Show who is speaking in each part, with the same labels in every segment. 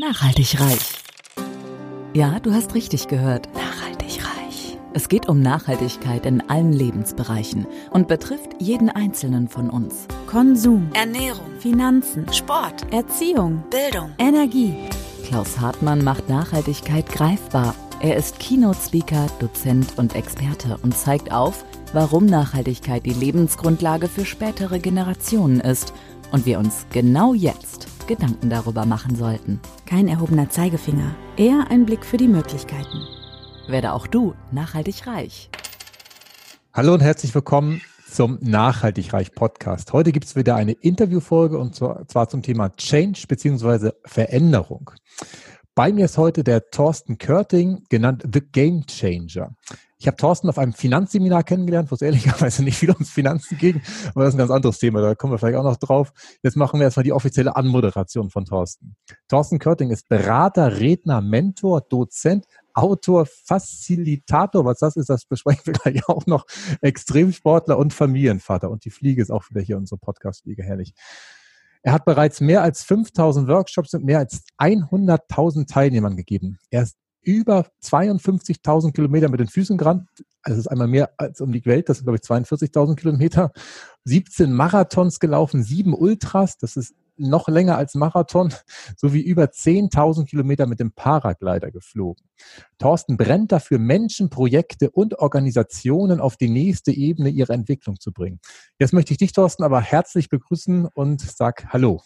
Speaker 1: Nachhaltig reich. Ja, du hast richtig gehört. Nachhaltig reich. Es geht um Nachhaltigkeit in allen Lebensbereichen und betrifft jeden Einzelnen von uns.
Speaker 2: Konsum,
Speaker 1: Ernährung,
Speaker 2: Finanzen,
Speaker 1: Sport,
Speaker 2: Erziehung,
Speaker 1: Bildung.
Speaker 2: Energie.
Speaker 1: Klaus Hartmann macht Nachhaltigkeit greifbar. Er ist Keynote-Speaker, Dozent und Experte und zeigt auf, warum Nachhaltigkeit die Lebensgrundlage für spätere Generationen ist und wir uns genau jetzt Gedanken darüber machen sollten.
Speaker 2: Kein erhobener Zeigefinger, eher ein Blick für die Möglichkeiten.
Speaker 1: Werde auch du nachhaltig reich.
Speaker 3: Hallo und herzlich willkommen zum Nachhaltig Reich Podcast. Heute gibt es wieder eine Interviewfolge und zwar zum Thema Change bzw. Veränderung. Bei mir ist heute der Thorsten Körting, genannt The Game Changer. Ich habe Thorsten auf einem Finanzseminar kennengelernt, wo es ehrlicherweise nicht viel ums Finanzen ging, aber das ist ein ganz anderes Thema, da kommen wir vielleicht auch noch drauf. Jetzt machen wir erstmal die offizielle Anmoderation von Thorsten. Thorsten Körting ist Berater, Redner, Mentor, Dozent, Autor, Facilitator, was das ist, das besprechen wir gleich auch noch, Extremsportler und Familienvater. Und die Fliege ist auch wieder hier unsere Podcast-Fliege, herrlich. Er hat bereits mehr als 5000 Workshops und mehr als 100.000 Teilnehmern gegeben. Er ist über 52.000 Kilometer mit den Füßen gerannt. Also das ist einmal mehr als um die Welt. Das sind, glaube ich, 42.000 Kilometer. 17 Marathons gelaufen, sieben Ultras. Das ist noch länger als Marathon, sowie über 10.000 Kilometer mit dem Paraglider geflogen. Thorsten brennt dafür, Menschen, Projekte und Organisationen auf die nächste Ebene ihrer Entwicklung zu bringen. Jetzt möchte ich dich, Thorsten, aber herzlich begrüßen und sag Hallo.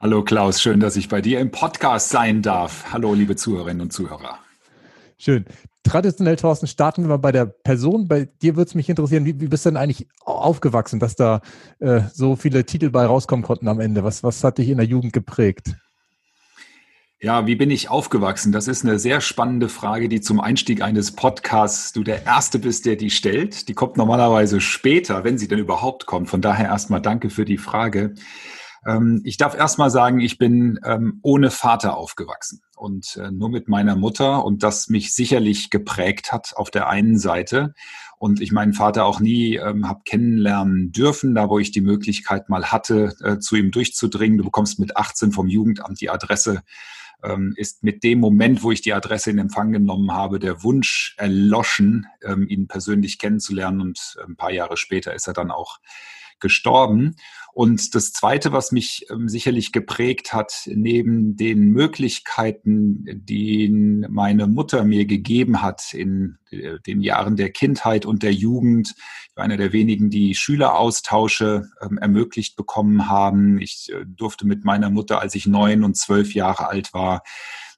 Speaker 4: Hallo Klaus, schön, dass ich bei dir im Podcast sein darf. Hallo, liebe Zuhörerinnen und Zuhörer.
Speaker 3: Schön. Traditionell, Thorsten, starten wir mal bei der Person. Bei dir würde es mich interessieren, wie, wie bist du denn eigentlich aufgewachsen, dass da äh, so viele Titel bei rauskommen konnten am Ende? Was, was hat dich in der Jugend geprägt?
Speaker 4: Ja, wie bin ich aufgewachsen? Das ist eine sehr spannende Frage, die zum Einstieg eines Podcasts du der Erste bist, der die stellt. Die kommt normalerweise später, wenn sie denn überhaupt kommt. Von daher erstmal danke für die Frage. Ähm, ich darf erstmal sagen, ich bin ähm, ohne Vater aufgewachsen und äh, nur mit meiner Mutter und das mich sicherlich geprägt hat auf der einen Seite und ich meinen Vater auch nie ähm, habe kennenlernen dürfen, da wo ich die Möglichkeit mal hatte, äh, zu ihm durchzudringen. Du bekommst mit 18 vom Jugendamt die Adresse ähm, ist mit dem Moment, wo ich die Adresse in Empfang genommen habe, der Wunsch erloschen, ähm, ihn persönlich kennenzulernen. Und ein paar Jahre später ist er dann auch gestorben. Und das Zweite, was mich ähm, sicherlich geprägt hat, neben den Möglichkeiten, die meine Mutter mir gegeben hat in äh, den Jahren der Kindheit und der Jugend, ich war einer der wenigen, die Schüleraustausche ähm, ermöglicht bekommen haben. Ich äh, durfte mit meiner Mutter, als ich neun und zwölf Jahre alt war,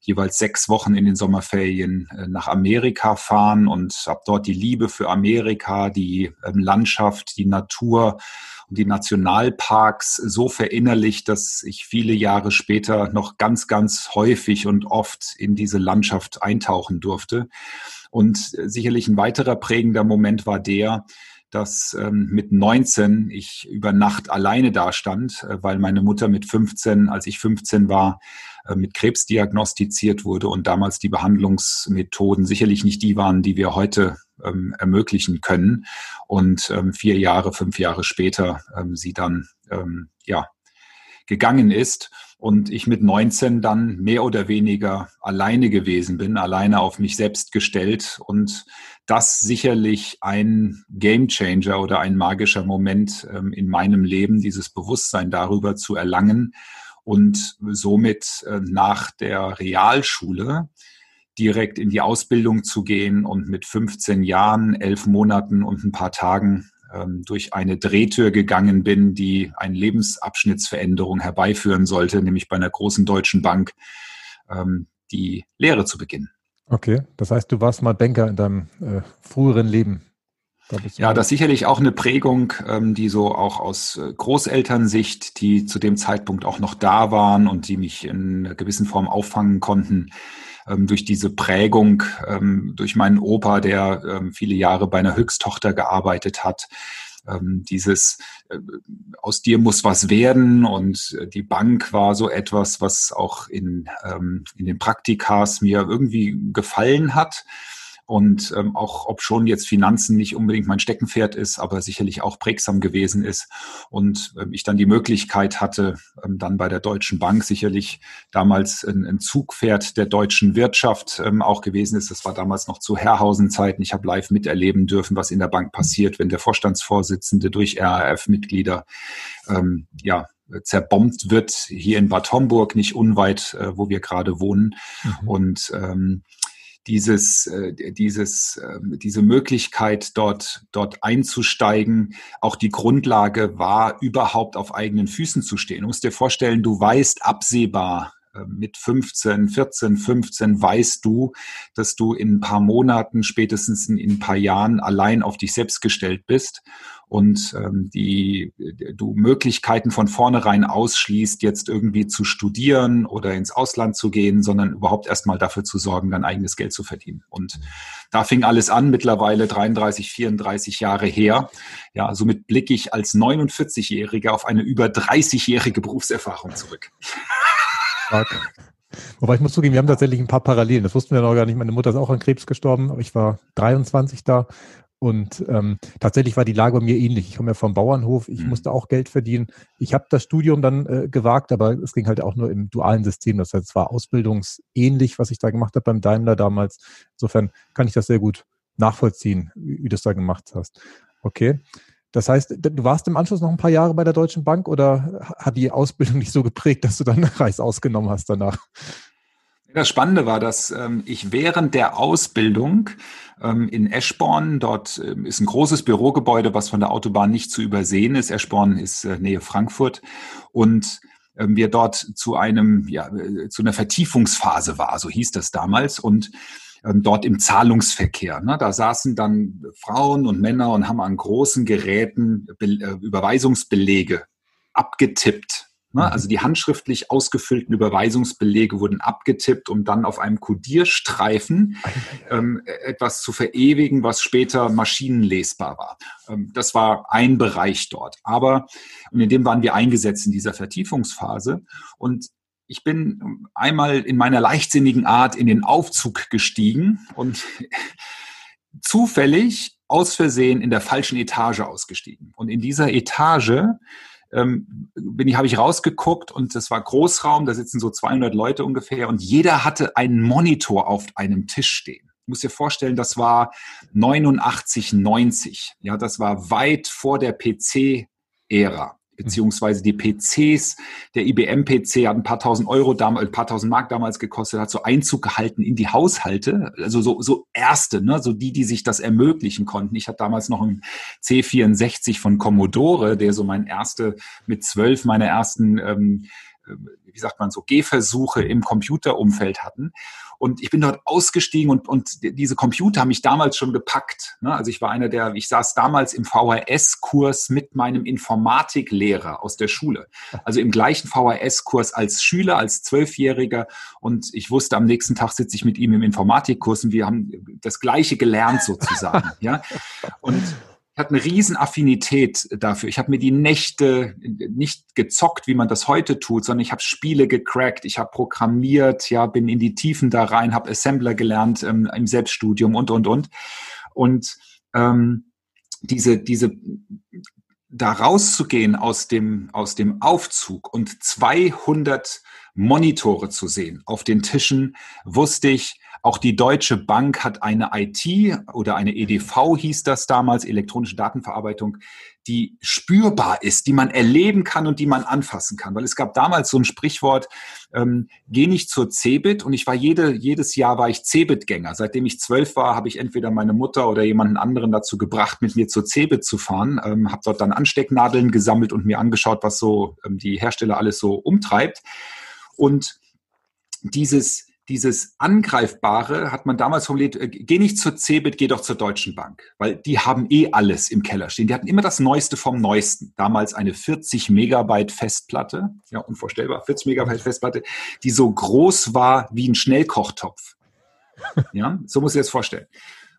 Speaker 4: jeweils sechs Wochen in den Sommerferien äh, nach Amerika fahren und habe dort die Liebe für Amerika, die ähm, Landschaft, die Natur die Nationalparks so verinnerlicht, dass ich viele Jahre später noch ganz, ganz häufig und oft in diese Landschaft eintauchen durfte. Und sicherlich ein weiterer prägender Moment war der, dass ähm, mit 19 ich über Nacht alleine dastand, äh, weil meine Mutter mit 15, als ich 15 war, äh, mit Krebs diagnostiziert wurde und damals die Behandlungsmethoden sicherlich nicht die waren, die wir heute ähm, ermöglichen können. Und ähm, vier Jahre, fünf Jahre später ähm, sie dann ähm, ja gegangen ist und ich mit 19 dann mehr oder weniger alleine gewesen bin, alleine auf mich selbst gestellt und das sicherlich ein Gamechanger oder ein magischer Moment ähm, in meinem Leben, dieses Bewusstsein darüber zu erlangen und somit äh, nach der Realschule direkt in die Ausbildung zu gehen und mit 15 Jahren, elf Monaten und ein paar Tagen ähm, durch eine Drehtür gegangen bin, die eine Lebensabschnittsveränderung herbeiführen sollte, nämlich bei einer großen deutschen Bank ähm, die Lehre zu beginnen.
Speaker 3: Okay, das heißt, du warst mal Banker in deinem äh, früheren Leben.
Speaker 4: Da ja, das ist sicherlich auch eine Prägung, ähm, die so auch aus äh, Großelternsicht, die zu dem Zeitpunkt auch noch da waren und die mich in einer gewissen Form auffangen konnten, ähm, durch diese Prägung, ähm, durch meinen Opa, der ähm, viele Jahre bei einer Höchsttochter gearbeitet hat, ähm, dieses äh, aus dir muss was werden und äh, die Bank war so etwas, was auch in, ähm, in den Praktikas mir irgendwie gefallen hat. Und ähm, auch ob schon jetzt Finanzen nicht unbedingt mein Steckenpferd ist, aber sicherlich auch prägsam gewesen ist und ähm, ich dann die Möglichkeit hatte, ähm, dann bei der Deutschen Bank sicherlich damals ein, ein Zugpferd der deutschen Wirtschaft ähm, auch gewesen ist. Das war damals noch zu Herrhausen-Zeiten. Ich habe live miterleben dürfen, was in der Bank passiert, wenn der Vorstandsvorsitzende durch RAF-Mitglieder ähm, ja zerbombt wird hier in Bad Homburg, nicht unweit, äh, wo wir gerade wohnen. Mhm. Und ähm, dieses, äh, dieses, äh, diese Möglichkeit, dort, dort einzusteigen, auch die Grundlage war, überhaupt auf eigenen Füßen zu stehen. Du musst dir vorstellen, du weißt absehbar, mit 15, 14, 15 weißt du, dass du in ein paar Monaten, spätestens in ein paar Jahren allein auf dich selbst gestellt bist und ähm, die du Möglichkeiten von vornherein ausschließt, jetzt irgendwie zu studieren oder ins Ausland zu gehen, sondern überhaupt erstmal dafür zu sorgen, dein eigenes Geld zu verdienen. Und da fing alles an, mittlerweile 33, 34 Jahre her. Ja, somit blicke ich als 49-Jähriger auf eine über 30-jährige Berufserfahrung zurück.
Speaker 3: Stark. Wobei ich muss zugeben, wir haben tatsächlich ein paar Parallelen. Das wussten wir noch gar nicht. Meine Mutter ist auch an Krebs gestorben, aber ich war 23 da. Und ähm, tatsächlich war die Lage bei mir ähnlich. Ich komme ja vom Bauernhof, ich mhm. musste auch Geld verdienen. Ich habe das Studium dann äh, gewagt, aber es ging halt auch nur im dualen System. Das heißt, es war ausbildungsähnlich, was ich da gemacht habe beim Daimler damals. Insofern kann ich das sehr gut nachvollziehen, wie, wie du es da gemacht hast. Okay. Das heißt, du warst im Anschluss noch ein paar Jahre bei der Deutschen Bank oder hat die Ausbildung nicht so geprägt, dass du dann Reis ausgenommen hast danach?
Speaker 4: Das Spannende war, dass ähm, ich während der Ausbildung ähm, in Eschborn, dort ähm, ist ein großes Bürogebäude, was von der Autobahn nicht zu übersehen ist. Eschborn ist äh, Nähe Frankfurt und wir dort zu einem, ja, äh, zu einer Vertiefungsphase war, so hieß das damals und dort im Zahlungsverkehr. Ne? Da saßen dann Frauen und Männer und haben an großen Geräten Be äh, Überweisungsbelege abgetippt. Ne? Mhm. Also die handschriftlich ausgefüllten Überweisungsbelege wurden abgetippt, um dann auf einem Codierstreifen ähm, etwas zu verewigen, was später maschinenlesbar war. Ähm, das war ein Bereich dort. Aber, und in dem waren wir eingesetzt in dieser Vertiefungsphase. Und ich bin einmal in meiner leichtsinnigen Art in den Aufzug gestiegen und zufällig aus Versehen in der falschen Etage ausgestiegen. Und in dieser Etage ähm, ich, habe ich rausgeguckt und das war Großraum, da sitzen so 200 Leute ungefähr und jeder hatte einen Monitor auf einem Tisch stehen. Ich muss dir vorstellen, das war 89, 90. Ja, das war weit vor der PC-Ära beziehungsweise die PCs, der IBM-PC hat ein paar tausend Euro, damals, ein paar tausend Mark damals gekostet, hat so Einzug gehalten in die Haushalte, also so, so erste, ne, so die, die sich das ermöglichen konnten. Ich hatte damals noch einen C64 von Commodore, der so mein erste, mit zwölf meine ersten, ähm, äh, wie sagt man so, Gehversuche im Computerumfeld hatten. Und ich bin dort ausgestiegen und, und diese Computer haben mich damals schon gepackt. Ne? Also ich war einer der, ich saß damals im VHS-Kurs mit meinem Informatiklehrer aus der Schule. Also im gleichen VHS-Kurs als Schüler, als Zwölfjähriger. Und ich wusste, am nächsten Tag sitze ich mit ihm im Informatikkurs und wir haben das Gleiche gelernt sozusagen. ja. Und ich hatte eine riesen Affinität dafür. Ich habe mir die Nächte nicht gezockt, wie man das heute tut, sondern ich habe Spiele gecrackt, ich habe programmiert, ja, bin in die Tiefen da rein, habe Assembler gelernt ähm, im Selbststudium und und und. Und ähm, diese diese da rauszugehen aus dem aus dem Aufzug und 200 Monitore zu sehen auf den Tischen, wusste ich, auch die Deutsche Bank hat eine IT oder eine EDV hieß das damals, elektronische Datenverarbeitung, die spürbar ist, die man erleben kann und die man anfassen kann. Weil es gab damals so ein Sprichwort, ähm, geh nicht zur Cebit und ich war jede, jedes Jahr war ich Cebit-Gänger. Seitdem ich zwölf war, habe ich entweder meine Mutter oder jemanden anderen dazu gebracht, mit mir zur Cebit zu fahren, ähm, habe dort dann Anstecknadeln gesammelt und mir angeschaut, was so ähm, die Hersteller alles so umtreibt. Und dieses, dieses Angreifbare hat man damals formuliert, äh, geh nicht zur Cebit, geh doch zur Deutschen Bank, weil die haben eh alles im Keller stehen. Die hatten immer das Neueste vom Neuesten. Damals eine 40 Megabyte Festplatte, ja unvorstellbar, 40 Megabyte Festplatte, die so groß war wie ein Schnellkochtopf. Ja, so muss ich das vorstellen.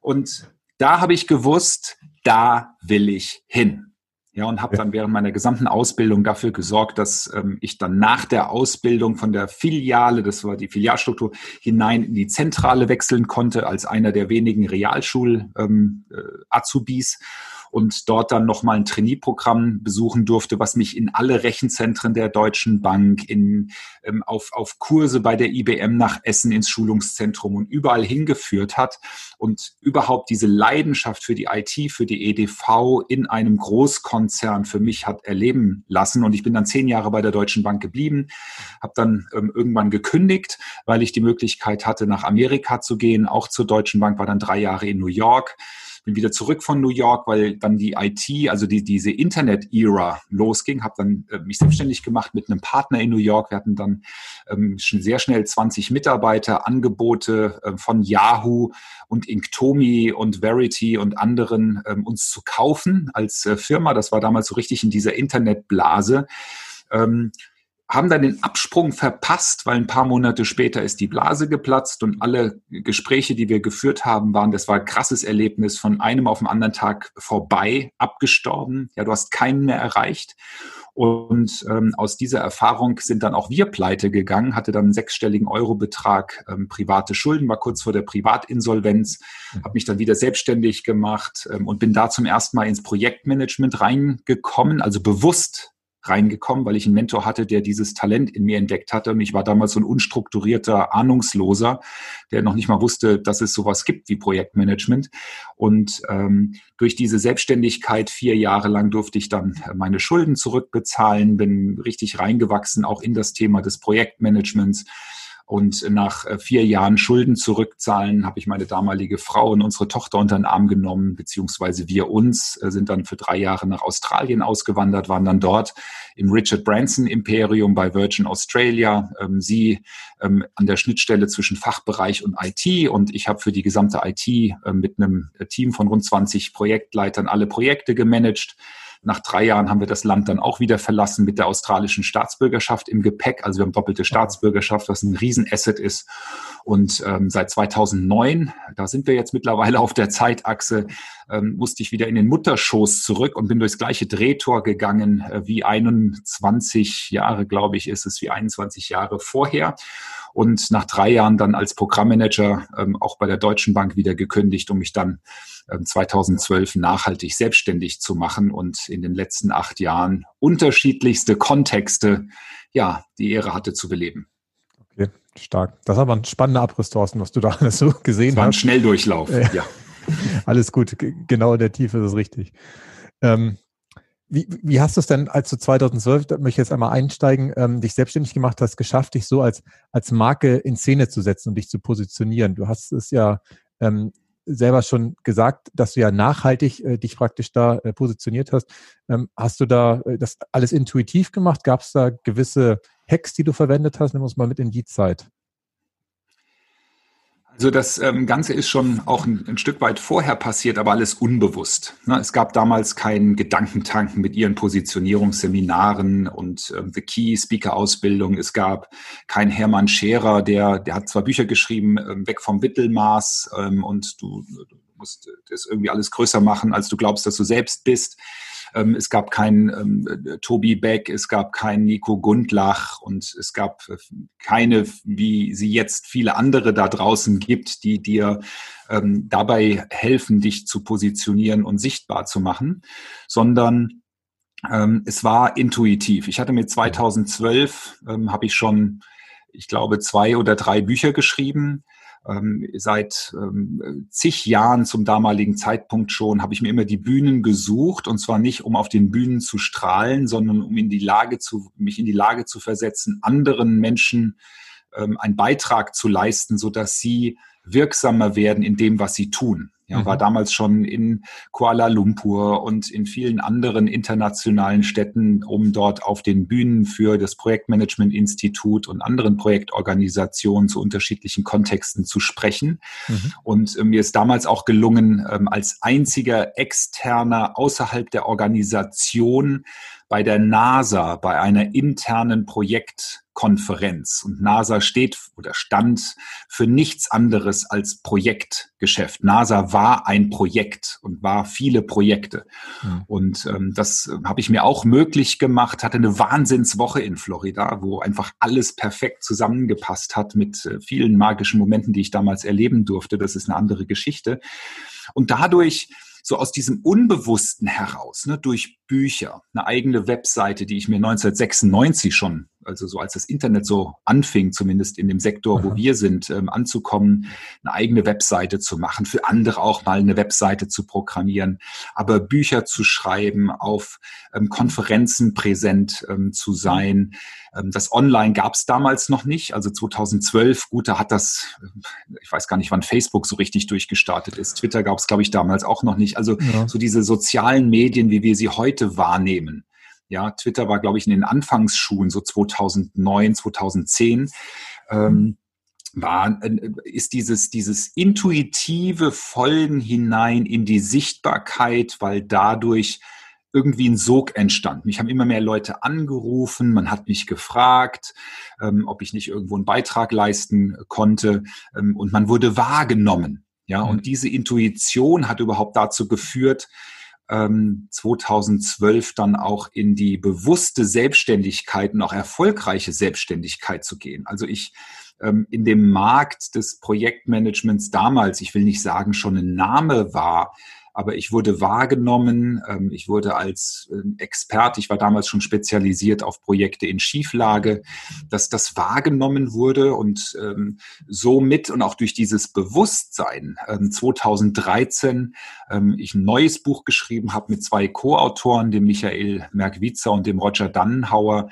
Speaker 4: Und da habe ich gewusst, da will ich hin. Ja, und habe dann während meiner gesamten Ausbildung dafür gesorgt, dass ähm, ich dann nach der Ausbildung von der Filiale, das war die Filialstruktur, hinein in die Zentrale wechseln konnte als einer der wenigen Realschul-Azubis. Ähm, äh, und dort dann nochmal ein Trainee-Programm besuchen durfte, was mich in alle Rechenzentren der Deutschen Bank, in, ähm, auf, auf Kurse bei der IBM nach Essen ins Schulungszentrum und überall hingeführt hat und überhaupt diese Leidenschaft für die IT, für die EDV in einem Großkonzern für mich hat erleben lassen. Und ich bin dann zehn Jahre bei der Deutschen Bank geblieben, habe dann ähm, irgendwann gekündigt, weil ich die Möglichkeit hatte, nach Amerika zu gehen, auch zur Deutschen Bank, war dann drei Jahre in New York bin wieder zurück von New York, weil dann die IT, also die, diese Internet-Ära losging, habe dann äh, mich selbstständig gemacht mit einem Partner in New York. Wir hatten dann ähm, schon sehr schnell 20 Mitarbeiter, Angebote äh, von Yahoo und Inktomi und Verity und anderen ähm, uns zu kaufen als äh, Firma. Das war damals so richtig in dieser Internetblase. Ähm, haben dann den Absprung verpasst, weil ein paar Monate später ist die Blase geplatzt und alle Gespräche, die wir geführt haben, waren, das war ein krasses Erlebnis, von einem auf den anderen Tag vorbei, abgestorben. Ja, du hast keinen mehr erreicht. Und ähm, aus dieser Erfahrung sind dann auch wir pleite gegangen, hatte dann einen sechsstelligen Eurobetrag ähm, private Schulden, war kurz vor der Privatinsolvenz, mhm. habe mich dann wieder selbstständig gemacht ähm, und bin da zum ersten Mal ins Projektmanagement reingekommen, also bewusst reingekommen, weil ich einen Mentor hatte, der dieses Talent in mir entdeckt hatte. Und ich war damals so ein unstrukturierter Ahnungsloser, der noch nicht mal wusste, dass es sowas gibt wie Projektmanagement. Und ähm, durch diese Selbstständigkeit vier Jahre lang durfte ich dann meine Schulden zurückbezahlen, bin richtig reingewachsen, auch in das Thema des Projektmanagements und nach äh, vier Jahren Schulden zurückzahlen habe ich meine damalige Frau und unsere Tochter unter den Arm genommen, beziehungsweise wir uns äh, sind dann für drei Jahre nach Australien ausgewandert, waren dann dort im Richard Branson Imperium bei Virgin Australia. Ähm, sie ähm, an der Schnittstelle zwischen Fachbereich und IT und ich habe für die gesamte IT äh, mit einem Team von rund 20 Projektleitern alle Projekte gemanagt nach drei Jahren haben wir das Land dann auch wieder verlassen mit der australischen Staatsbürgerschaft im Gepäck. Also wir haben doppelte Staatsbürgerschaft, was ein Riesenasset ist. Und ähm, seit 2009, da sind wir jetzt mittlerweile auf der Zeitachse, ähm, musste ich wieder in den Mutterschoß zurück und bin durchs gleiche Drehtor gegangen äh, wie 21 Jahre, glaube ich, ist es wie 21 Jahre vorher und nach drei Jahren dann als Programmmanager ähm, auch bei der Deutschen Bank wieder gekündigt, um mich dann ähm, 2012 nachhaltig selbstständig zu machen und in den letzten acht Jahren unterschiedlichste Kontexte, ja, die Ehre hatte zu beleben.
Speaker 3: Okay, stark. Das ist aber ein spannender Abriss, Thorsten, was du da alles so gesehen das war
Speaker 4: hast. Ein Schnelldurchlauf,
Speaker 3: äh, ja. Alles gut, genau in der Tiefe ist es richtig. Ähm, wie, wie hast du es denn, als du 2012, da möchte ich jetzt einmal einsteigen, ähm, dich selbstständig gemacht hast, geschafft, dich so als, als Marke in Szene zu setzen und dich zu positionieren? Du hast es ja ähm, selber schon gesagt, dass du ja nachhaltig äh, dich praktisch da äh, positioniert hast. Ähm, hast du da äh, das alles intuitiv gemacht? Gab es da gewisse Hacks, die du verwendet hast? Nimm uns mal mit in die Zeit.
Speaker 4: Also das ähm, Ganze ist schon auch ein, ein, Stück weit vorher passiert, aber alles unbewusst. Ne? Es gab damals keinen Gedankentanken mit ihren Positionierungsseminaren und ähm, The Key Speaker Ausbildung. Es gab keinen Hermann Scherer, der, der hat zwar Bücher geschrieben, ähm, weg vom Mittelmaß ähm, und du, du musst das irgendwie alles größer machen, als du glaubst, dass du selbst bist. Ähm, es gab keinen ähm, Tobi Beck, es gab keinen Nico Gundlach und es gab äh, keine, wie sie jetzt viele andere da draußen gibt, die dir ähm, dabei helfen, dich zu positionieren und sichtbar zu machen, sondern ähm, es war intuitiv. Ich hatte mit 2012, ähm, habe ich schon, ich glaube, zwei oder drei Bücher geschrieben ähm, seit ähm, zig Jahren zum damaligen Zeitpunkt schon habe ich mir immer die Bühnen gesucht. Und zwar nicht, um auf den Bühnen zu strahlen, sondern um in die Lage zu, mich in die Lage zu versetzen, anderen Menschen ähm, einen Beitrag zu leisten, so dass sie wirksamer werden in dem, was sie tun. Ja, mhm. war damals schon in Kuala Lumpur und in vielen anderen internationalen Städten, um dort auf den Bühnen für das Projektmanagement-Institut und anderen Projektorganisationen zu unterschiedlichen Kontexten zu sprechen. Mhm. Und äh, mir ist damals auch gelungen, ähm, als einziger externer außerhalb der Organisation bei der NASA, bei einer internen Projekt NASA-Konferenz. Und NASA steht oder stand für nichts anderes als Projektgeschäft. NASA war ein Projekt und war viele Projekte. Mhm. Und ähm, das äh, habe ich mir auch möglich gemacht, hatte eine Wahnsinnswoche in Florida, wo einfach alles perfekt zusammengepasst hat mit äh, vielen magischen Momenten, die ich damals erleben durfte. Das ist eine andere Geschichte. Und dadurch so aus diesem Unbewussten heraus, ne, durch Bücher, eine eigene Webseite, die ich mir 1996 schon also so als das Internet so anfing, zumindest in dem Sektor, wo wir sind, ähm, anzukommen, eine eigene Webseite zu machen, für andere auch mal eine Webseite zu programmieren, aber Bücher zu schreiben, auf ähm, Konferenzen präsent ähm, zu sein. Ähm, das Online gab es damals noch nicht, also 2012, gut, da hat das, äh, ich weiß gar nicht, wann Facebook so richtig durchgestartet ist. Twitter gab es, glaube ich, damals auch noch nicht. Also ja. so diese sozialen Medien, wie wir sie heute wahrnehmen ja, Twitter war, glaube ich, in den Anfangsschuhen, so 2009, 2010. Ähm, war, äh, ist dieses, dieses intuitive Folgen hinein in die Sichtbarkeit, weil dadurch irgendwie ein Sog entstand. Mich haben immer mehr Leute angerufen, man hat mich gefragt, ähm, ob ich nicht irgendwo einen Beitrag leisten konnte ähm, und man wurde wahrgenommen. Ja, mhm. und diese Intuition hat überhaupt dazu geführt, ähm, 2012 dann auch in die bewusste Selbstständigkeit und auch erfolgreiche Selbstständigkeit zu gehen. Also ich ähm, in dem Markt des Projektmanagements damals, ich will nicht sagen schon ein Name war, aber ich wurde wahrgenommen, ähm, ich wurde als ähm, Experte, ich war damals schon spezialisiert auf Projekte in Schieflage, dass das wahrgenommen wurde und ähm, somit und auch durch dieses Bewusstsein 2013 ich ein neues Buch geschrieben habe mit zwei Co-Autoren, dem Michael Merkwitzer und dem Roger Dannenhauer,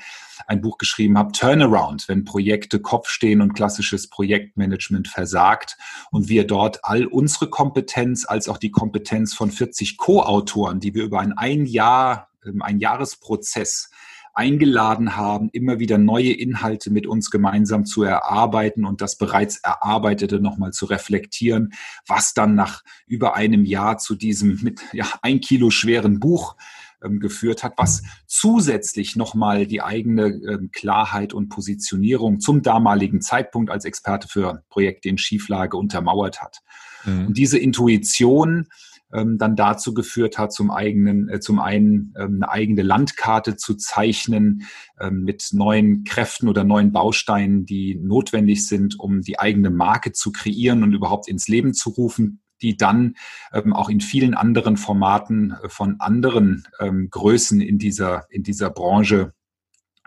Speaker 4: ein Buch geschrieben habe, Turnaround, wenn Projekte Kopf stehen und klassisches Projektmanagement versagt und wir dort all unsere Kompetenz als auch die Kompetenz von 40 Co-Autoren, die wir über ein, ein Jahr, ähm, ein Jahresprozess eingeladen haben, immer wieder neue Inhalte mit uns gemeinsam zu erarbeiten und das bereits Erarbeitete nochmal zu reflektieren, was dann nach über einem Jahr zu diesem mit ja, ein Kilo schweren Buch ähm, geführt hat, was zusätzlich nochmal die eigene ähm, Klarheit und Positionierung zum damaligen Zeitpunkt als Experte für Projekte in Schieflage untermauert hat. Mhm. Und diese Intuition ähm, dann dazu geführt hat, zum eigenen, äh, zum einen ähm, eine eigene Landkarte zu zeichnen ähm, mit neuen Kräften oder neuen Bausteinen, die notwendig sind, um die eigene Marke zu kreieren und überhaupt ins Leben zu rufen, die dann ähm, auch in vielen anderen Formaten äh, von anderen ähm, Größen in dieser, in dieser Branche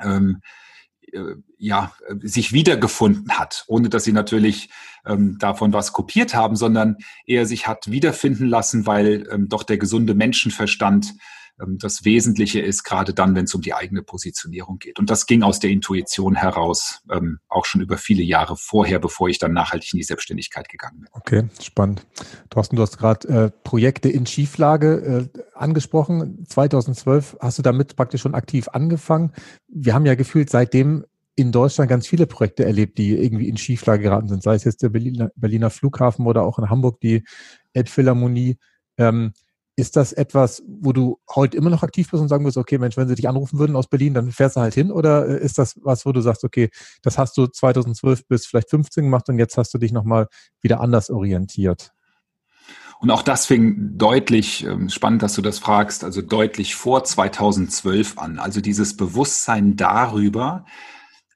Speaker 4: ähm, äh, ja, sich wiedergefunden hat, ohne dass sie natürlich ähm, davon was kopiert haben, sondern eher sich hat wiederfinden lassen, weil ähm, doch der gesunde Menschenverstand das Wesentliche ist, gerade dann, wenn es um die eigene Positionierung geht. Und das ging aus der Intuition heraus, ähm, auch schon über viele Jahre vorher, bevor ich dann nachhaltig in die Selbstständigkeit gegangen bin.
Speaker 3: Okay, spannend. Thorsten, du hast gerade äh, Projekte in Schieflage äh, angesprochen. 2012 hast du damit praktisch schon aktiv angefangen. Wir haben ja gefühlt seitdem in Deutschland ganz viele Projekte erlebt, die irgendwie in Schieflage geraten sind, sei es jetzt der Berliner, Berliner Flughafen oder auch in Hamburg die Elbphilharmonie. Ähm, ist das etwas, wo du heute immer noch aktiv bist und sagen wirst, okay, Mensch, wenn sie dich anrufen würden aus Berlin, dann fährst du halt hin? Oder äh, ist das was, wo du sagst, okay, das hast du 2012 bis vielleicht 15 gemacht und jetzt hast du dich nochmal wieder anders orientiert?
Speaker 4: Und auch das fing deutlich, ähm, spannend, dass du das fragst, also deutlich vor 2012 an. Also dieses Bewusstsein darüber,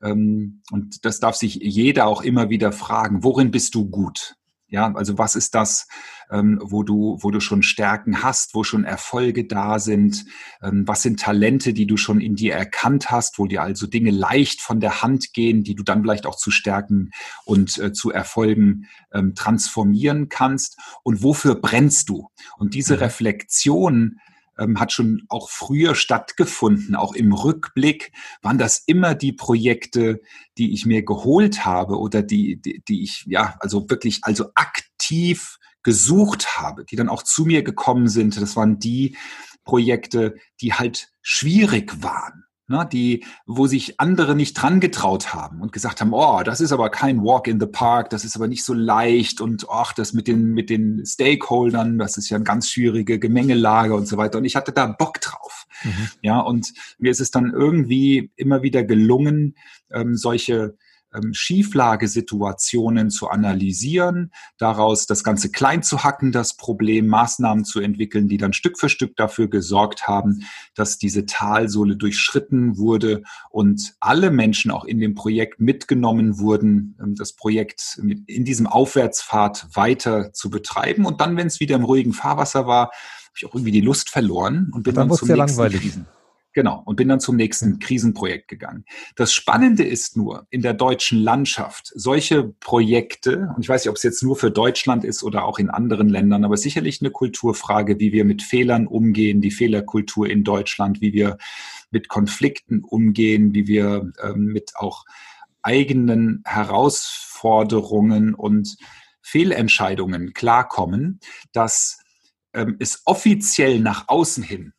Speaker 4: ähm, und das darf sich jeder auch immer wieder fragen, worin bist du gut? Ja, also was ist das, ähm, wo du, wo du schon Stärken hast, wo schon Erfolge da sind? Ähm, was sind Talente, die du schon in dir erkannt hast, wo dir also Dinge leicht von der Hand gehen, die du dann vielleicht auch zu Stärken und äh, zu Erfolgen ähm, transformieren kannst? Und wofür brennst du? Und diese mhm. Reflexion ähm, hat schon auch früher stattgefunden. Auch im Rückblick waren das immer die Projekte, die ich mir geholt habe oder die, die, die ich ja also wirklich also aktiv gesucht habe, die dann auch zu mir gekommen sind. Das waren die Projekte, die halt schwierig waren ne, die, wo sich andere nicht dran getraut haben und gesagt haben, oh, das ist aber kein Walk in the Park, das ist aber nicht so leicht und ach, das mit den, mit den Stakeholdern, das ist ja eine ganz schwierige Gemengelage und so weiter. Und ich hatte da Bock drauf. Mhm. Ja, und mir ist es dann irgendwie immer wieder gelungen, ähm, solche ähm, Schieflagesituationen zu analysieren, daraus das Ganze klein zu hacken, das Problem, Maßnahmen zu entwickeln, die dann Stück für Stück dafür gesorgt haben, dass diese Talsohle durchschritten wurde und alle Menschen auch in dem Projekt mitgenommen wurden, ähm, das Projekt in diesem Aufwärtspfad weiter zu betreiben. Und dann, wenn es wieder im ruhigen Fahrwasser war, habe ich auch irgendwie die Lust verloren und bin dann, dann zum nächsten
Speaker 3: langweilig. Krisen.
Speaker 4: Genau, und bin dann zum nächsten Krisenprojekt gegangen. Das Spannende ist nur, in der deutschen Landschaft, solche Projekte, und ich weiß nicht, ob es jetzt nur für Deutschland ist oder auch in anderen Ländern, aber sicherlich eine Kulturfrage, wie wir mit Fehlern umgehen, die Fehlerkultur in Deutschland, wie wir mit Konflikten umgehen, wie wir ähm, mit auch eigenen Herausforderungen und Fehlentscheidungen klarkommen, dass ähm, es offiziell nach außen hin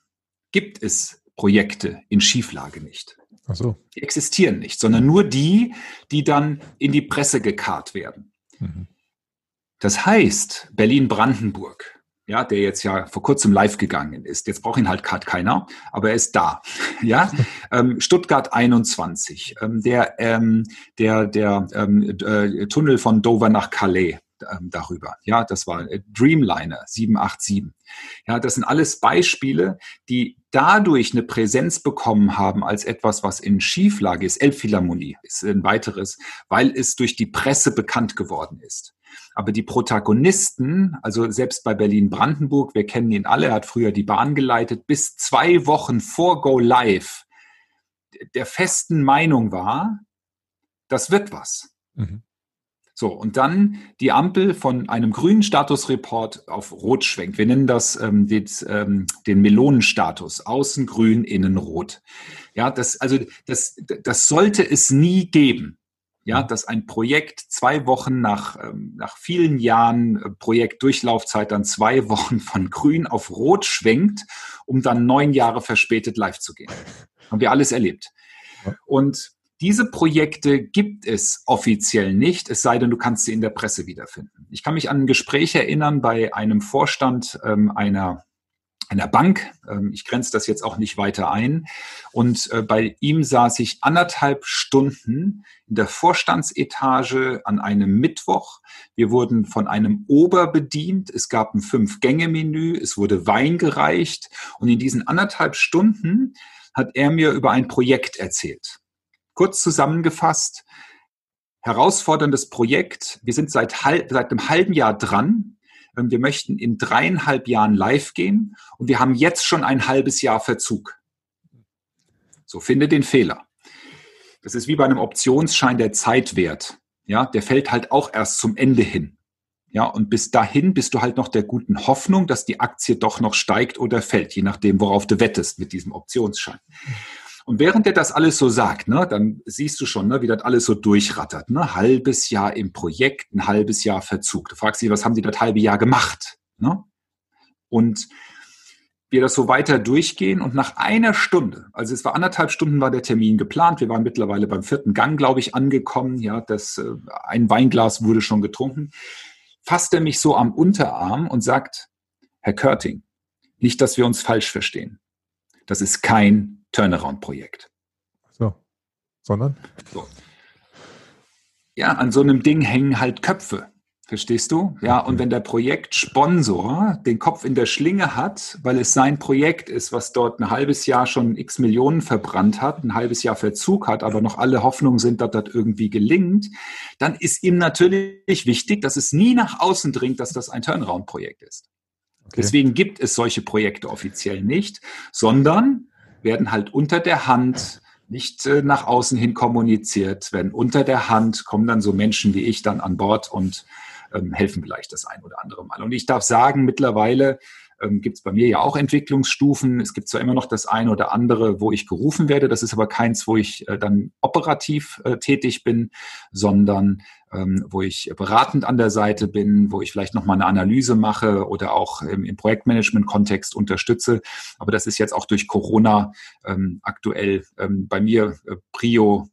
Speaker 4: gibt es Projekte in Schieflage nicht.
Speaker 3: Ach so.
Speaker 4: Die existieren nicht, sondern nur die, die dann in die Presse gekarrt werden. Mhm. Das heißt, Berlin-Brandenburg, ja, der jetzt ja vor kurzem live gegangen ist. Jetzt braucht ihn halt gerade keiner, aber er ist da. Ja, ähm, Stuttgart 21, ähm, der ähm, der der ähm, äh, Tunnel von Dover nach Calais ähm, darüber. Ja, das war äh, Dreamliner 787. Ja, das sind alles Beispiele, die dadurch eine Präsenz bekommen haben als etwas, was in Schieflage ist. Elbphilharmonie ist ein weiteres, weil es durch die Presse bekannt geworden ist. Aber die Protagonisten, also selbst bei Berlin-Brandenburg, wir kennen ihn alle, er hat früher die Bahn geleitet, bis zwei Wochen vor Go Live der festen Meinung war, das wird was. Mhm. So, und dann die Ampel von einem grünen Statusreport auf Rot schwenkt. Wir nennen das ähm, den, ähm, den Melonenstatus. Außen grün, innen rot. Ja, das, also, das, das sollte es nie geben. Ja, dass ein Projekt zwei Wochen nach, ähm, nach vielen Jahren äh, Projektdurchlaufzeit dann zwei Wochen von grün auf rot schwenkt, um dann neun Jahre verspätet live zu gehen. Haben wir alles erlebt. Und diese Projekte gibt es offiziell nicht, es sei denn, du kannst sie in der Presse wiederfinden. Ich kann mich an ein Gespräch erinnern bei einem Vorstand ähm, einer einer Bank. Ähm, ich grenze das jetzt auch nicht weiter ein. Und äh, bei ihm saß ich anderthalb Stunden in der Vorstandsetage an einem Mittwoch. Wir wurden von einem Ober bedient. Es gab ein Fünf-Gänge-Menü. Es wurde Wein gereicht. Und in diesen anderthalb Stunden hat er mir über ein Projekt erzählt. Kurz zusammengefasst, herausforderndes Projekt. Wir sind seit, seit einem halben Jahr dran. Ähm, wir möchten in dreieinhalb Jahren live gehen und wir haben jetzt schon ein halbes Jahr Verzug. So, finde den Fehler. Das ist wie bei einem Optionsschein der Zeitwert. Ja, der fällt halt auch erst zum Ende hin. Ja, und bis dahin bist du halt noch der guten Hoffnung, dass die Aktie doch noch steigt oder fällt, je nachdem, worauf du wettest mit diesem Optionsschein. Und während er das alles so sagt, ne, dann siehst du schon, ne, wie das alles so durchrattert. Ne? Halbes Jahr im Projekt, ein halbes Jahr Verzug. Du fragst dich, was haben die das halbe Jahr gemacht? Ne? Und wir das so weiter durchgehen und nach einer Stunde, also es war anderthalb Stunden war der Termin geplant, wir waren mittlerweile beim vierten Gang, glaube ich, angekommen, ja, das, äh, ein Weinglas wurde schon getrunken, fasst er mich so am Unterarm und sagt, Herr Körting, nicht, dass wir uns falsch verstehen. Das ist kein Turnaround-Projekt.
Speaker 3: So. Sondern?
Speaker 4: So. Ja, an so einem Ding hängen halt Köpfe. Verstehst du? Ja, und wenn der Projektsponsor den Kopf in der Schlinge hat, weil es sein Projekt ist, was dort ein halbes Jahr schon x Millionen verbrannt hat, ein halbes Jahr Verzug hat, aber noch alle Hoffnungen sind, dass das irgendwie gelingt, dann ist ihm natürlich wichtig, dass es nie nach außen dringt, dass das ein Turnaround-Projekt ist. Okay. Deswegen gibt es solche Projekte offiziell nicht, sondern werden halt unter der Hand nicht äh, nach außen hin kommuniziert, werden unter der Hand, kommen dann so Menschen wie ich dann an Bord und ähm, helfen vielleicht das ein oder andere Mal. Und ich darf sagen, mittlerweile ähm, gibt es bei mir ja auch Entwicklungsstufen. Es gibt zwar immer noch das eine oder andere, wo ich gerufen werde, das ist aber keins, wo ich äh, dann operativ äh, tätig bin, sondern ähm, wo ich beratend an der Seite bin, wo ich vielleicht nochmal eine Analyse mache oder auch im, im Projektmanagement-Kontext unterstütze. Aber das ist jetzt auch durch Corona ähm, aktuell ähm, bei mir äh, Prio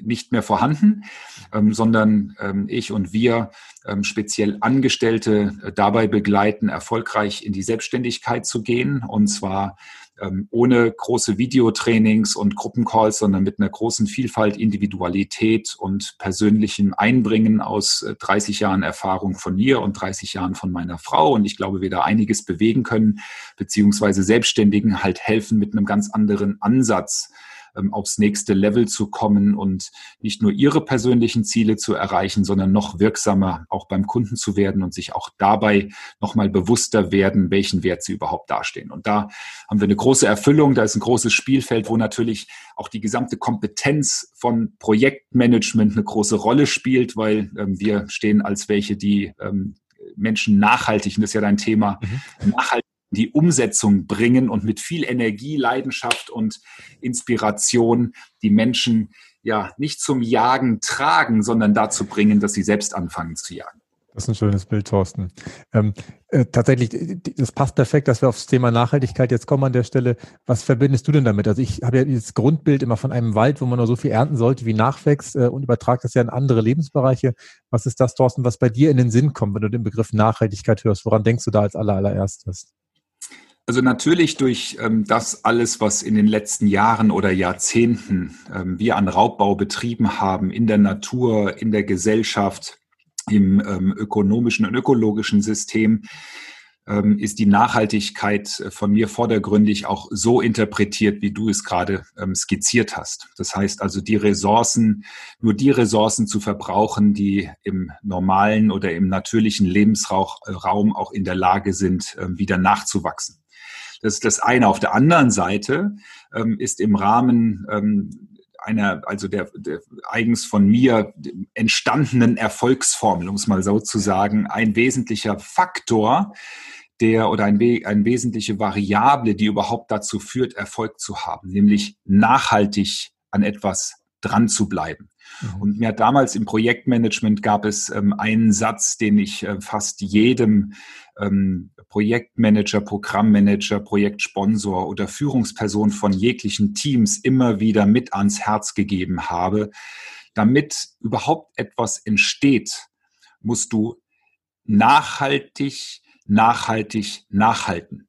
Speaker 4: nicht mehr vorhanden, ähm, sondern ähm, ich und wir ähm, speziell Angestellte äh, dabei begleiten, erfolgreich in die Selbstständigkeit zu gehen und zwar ähm, ohne große Videotrainings und Gruppencalls, sondern mit einer großen Vielfalt, Individualität und persönlichem Einbringen aus 30 äh, Jahren Erfahrung von mir und 30 Jahren von meiner Frau. Und ich glaube, wir da einiges bewegen können, beziehungsweise Selbstständigen halt helfen mit einem ganz anderen Ansatz ähm, aufs nächste Level zu kommen und nicht nur ihre persönlichen Ziele zu erreichen, sondern noch wirksamer auch beim Kunden zu werden und sich auch dabei nochmal bewusster werden, welchen Wert sie überhaupt dastehen. Und da haben wir eine große Erfüllung, da ist ein großes Spielfeld, wo natürlich auch die gesamte Kompetenz von Projektmanagement eine große Rolle spielt, weil ähm, wir stehen als welche, die ähm, Menschen nachhaltig, und das ist ja dein Thema, mhm. nachhaltig die Umsetzung bringen und mit viel Energie, Leidenschaft und Inspiration die Menschen ja nicht zum Jagen tragen, sondern dazu bringen, dass sie selbst anfangen zu jagen.
Speaker 3: Das ist ein schönes Bild, Thorsten. Ähm, äh, tatsächlich, das passt perfekt, dass wir aufs Thema Nachhaltigkeit jetzt kommen an der Stelle. Was verbindest du denn damit? Also ich habe ja dieses Grundbild immer von einem Wald, wo man nur so viel ernten sollte, wie nachwächst äh, und übertrage das ja in andere Lebensbereiche. Was ist das, Thorsten, was bei dir in den Sinn kommt, wenn du den Begriff Nachhaltigkeit hörst? Woran denkst du da als allererstes?
Speaker 4: Also natürlich durch ähm, das alles, was in den letzten Jahren oder Jahrzehnten ähm, wir an Raubbau betrieben haben, in der Natur, in der Gesellschaft, im ähm, ökonomischen und ökologischen System, ähm, ist die Nachhaltigkeit äh, von mir vordergründig auch so interpretiert, wie du es gerade ähm, skizziert hast. Das heißt also, die Ressourcen, nur die Ressourcen zu verbrauchen, die im normalen oder im natürlichen Lebensraum auch in der Lage sind, ähm, wieder nachzuwachsen. Das ist das eine. Auf der anderen Seite ähm, ist im Rahmen ähm, einer, also der, der eigens von mir entstandenen Erfolgsformel, um es mal so zu sagen, ein wesentlicher Faktor, der oder ein, eine wesentliche Variable, die überhaupt dazu führt, Erfolg zu haben, nämlich nachhaltig an etwas dran zu bleiben. Mhm. Und mir damals im Projektmanagement gab es ähm, einen Satz, den ich äh, fast jedem ähm, Projektmanager, Programmmanager, Projektsponsor oder Führungsperson von jeglichen Teams immer wieder mit ans Herz gegeben habe. Damit überhaupt etwas entsteht, musst du nachhaltig, nachhaltig, nachhalten.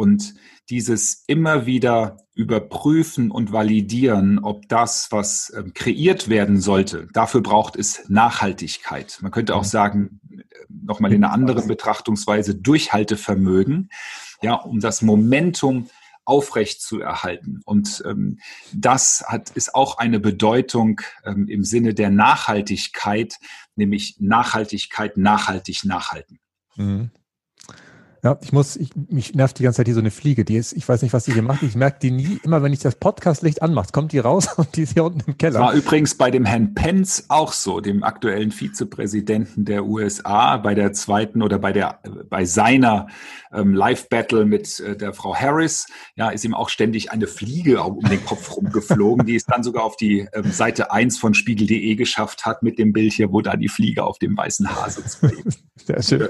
Speaker 4: Und dieses immer wieder überprüfen und validieren, ob das, was ähm, kreiert werden sollte, dafür braucht es Nachhaltigkeit. Man könnte auch mhm. sagen, äh, nochmal in einer anderen Betrachtungsweise, Durchhaltevermögen, ja, um das Momentum aufrecht zu erhalten. Und ähm, das hat, ist auch eine Bedeutung ähm, im Sinne der Nachhaltigkeit, nämlich Nachhaltigkeit, nachhaltig, nachhalten. Mhm.
Speaker 3: Ja, ich muss, ich, mich nervt die ganze Zeit hier so eine Fliege. Die ist, ich weiß nicht, was die hier macht. Ich merke die nie. Immer wenn ich das Podcastlicht anmache, kommt die raus und die ist hier unten im Keller.
Speaker 4: Das war übrigens bei dem Herrn Pence auch so, dem aktuellen Vizepräsidenten der USA, bei der zweiten oder bei der, bei seiner ähm, Live-Battle mit äh, der Frau Harris. Ja, ist ihm auch ständig eine Fliege um den Kopf rumgeflogen, die es dann sogar auf die ähm, Seite 1 von spiegel.de geschafft hat mit dem Bild hier, wo da die Fliege auf dem weißen Haar sitzt. Sehr schön.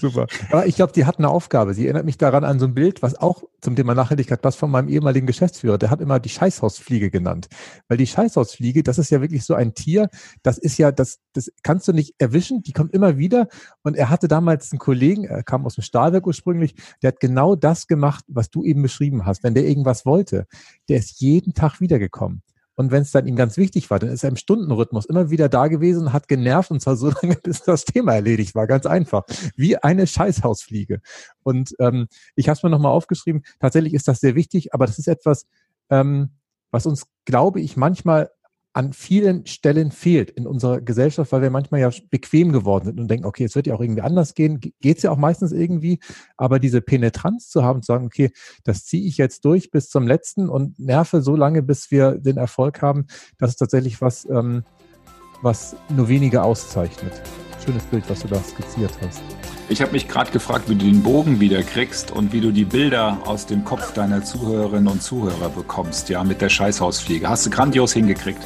Speaker 3: Super. Aber ich glaube, die hat eine Aufgabe. Sie erinnert mich daran an so ein Bild, was auch zum Thema Nachhaltigkeit passt von meinem ehemaligen Geschäftsführer. Der hat immer die Scheißhausfliege genannt. Weil die Scheißhausfliege, das ist ja wirklich so ein Tier, das ist ja, das, das kannst du nicht erwischen, die kommt immer wieder. Und er hatte damals einen Kollegen, er kam aus dem Stahlwerk ursprünglich, der hat genau das gemacht, was du eben beschrieben hast. Wenn der irgendwas wollte, der ist jeden Tag wiedergekommen. Und wenn es dann ihm ganz wichtig war, dann ist er im Stundenrhythmus immer wieder da gewesen und hat genervt und zwar so lange, bis das Thema erledigt war. Ganz einfach. Wie eine Scheißhausfliege. Und ähm, ich habe es mir nochmal aufgeschrieben. Tatsächlich ist das sehr wichtig, aber das ist etwas, ähm, was uns, glaube ich, manchmal an vielen Stellen fehlt in unserer Gesellschaft, weil wir manchmal ja bequem geworden sind und denken, okay, es wird ja auch irgendwie anders gehen, geht es ja auch meistens irgendwie, aber diese Penetranz zu haben, zu sagen, okay, das ziehe ich jetzt durch bis zum letzten und nerve so lange, bis wir den Erfolg haben, das ist tatsächlich was, ähm, was nur wenige auszeichnet. Schönes Bild, was du da skizziert hast.
Speaker 4: Ich habe mich gerade gefragt, wie du den Bogen wieder kriegst und wie du die Bilder aus dem Kopf deiner Zuhörerinnen und Zuhörer bekommst, ja, mit der Scheißhausfliege. Hast du grandios hingekriegt.